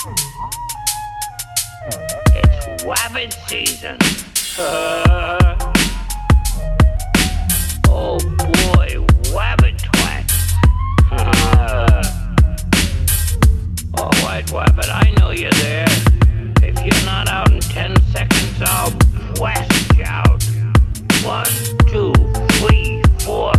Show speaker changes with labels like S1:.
S1: It's wabbit season. Uh, oh boy, wabbit twat. Uh, all right, wabbit, I know you're there. If you're not out in ten seconds, I'll blast you out. One, two, three, four.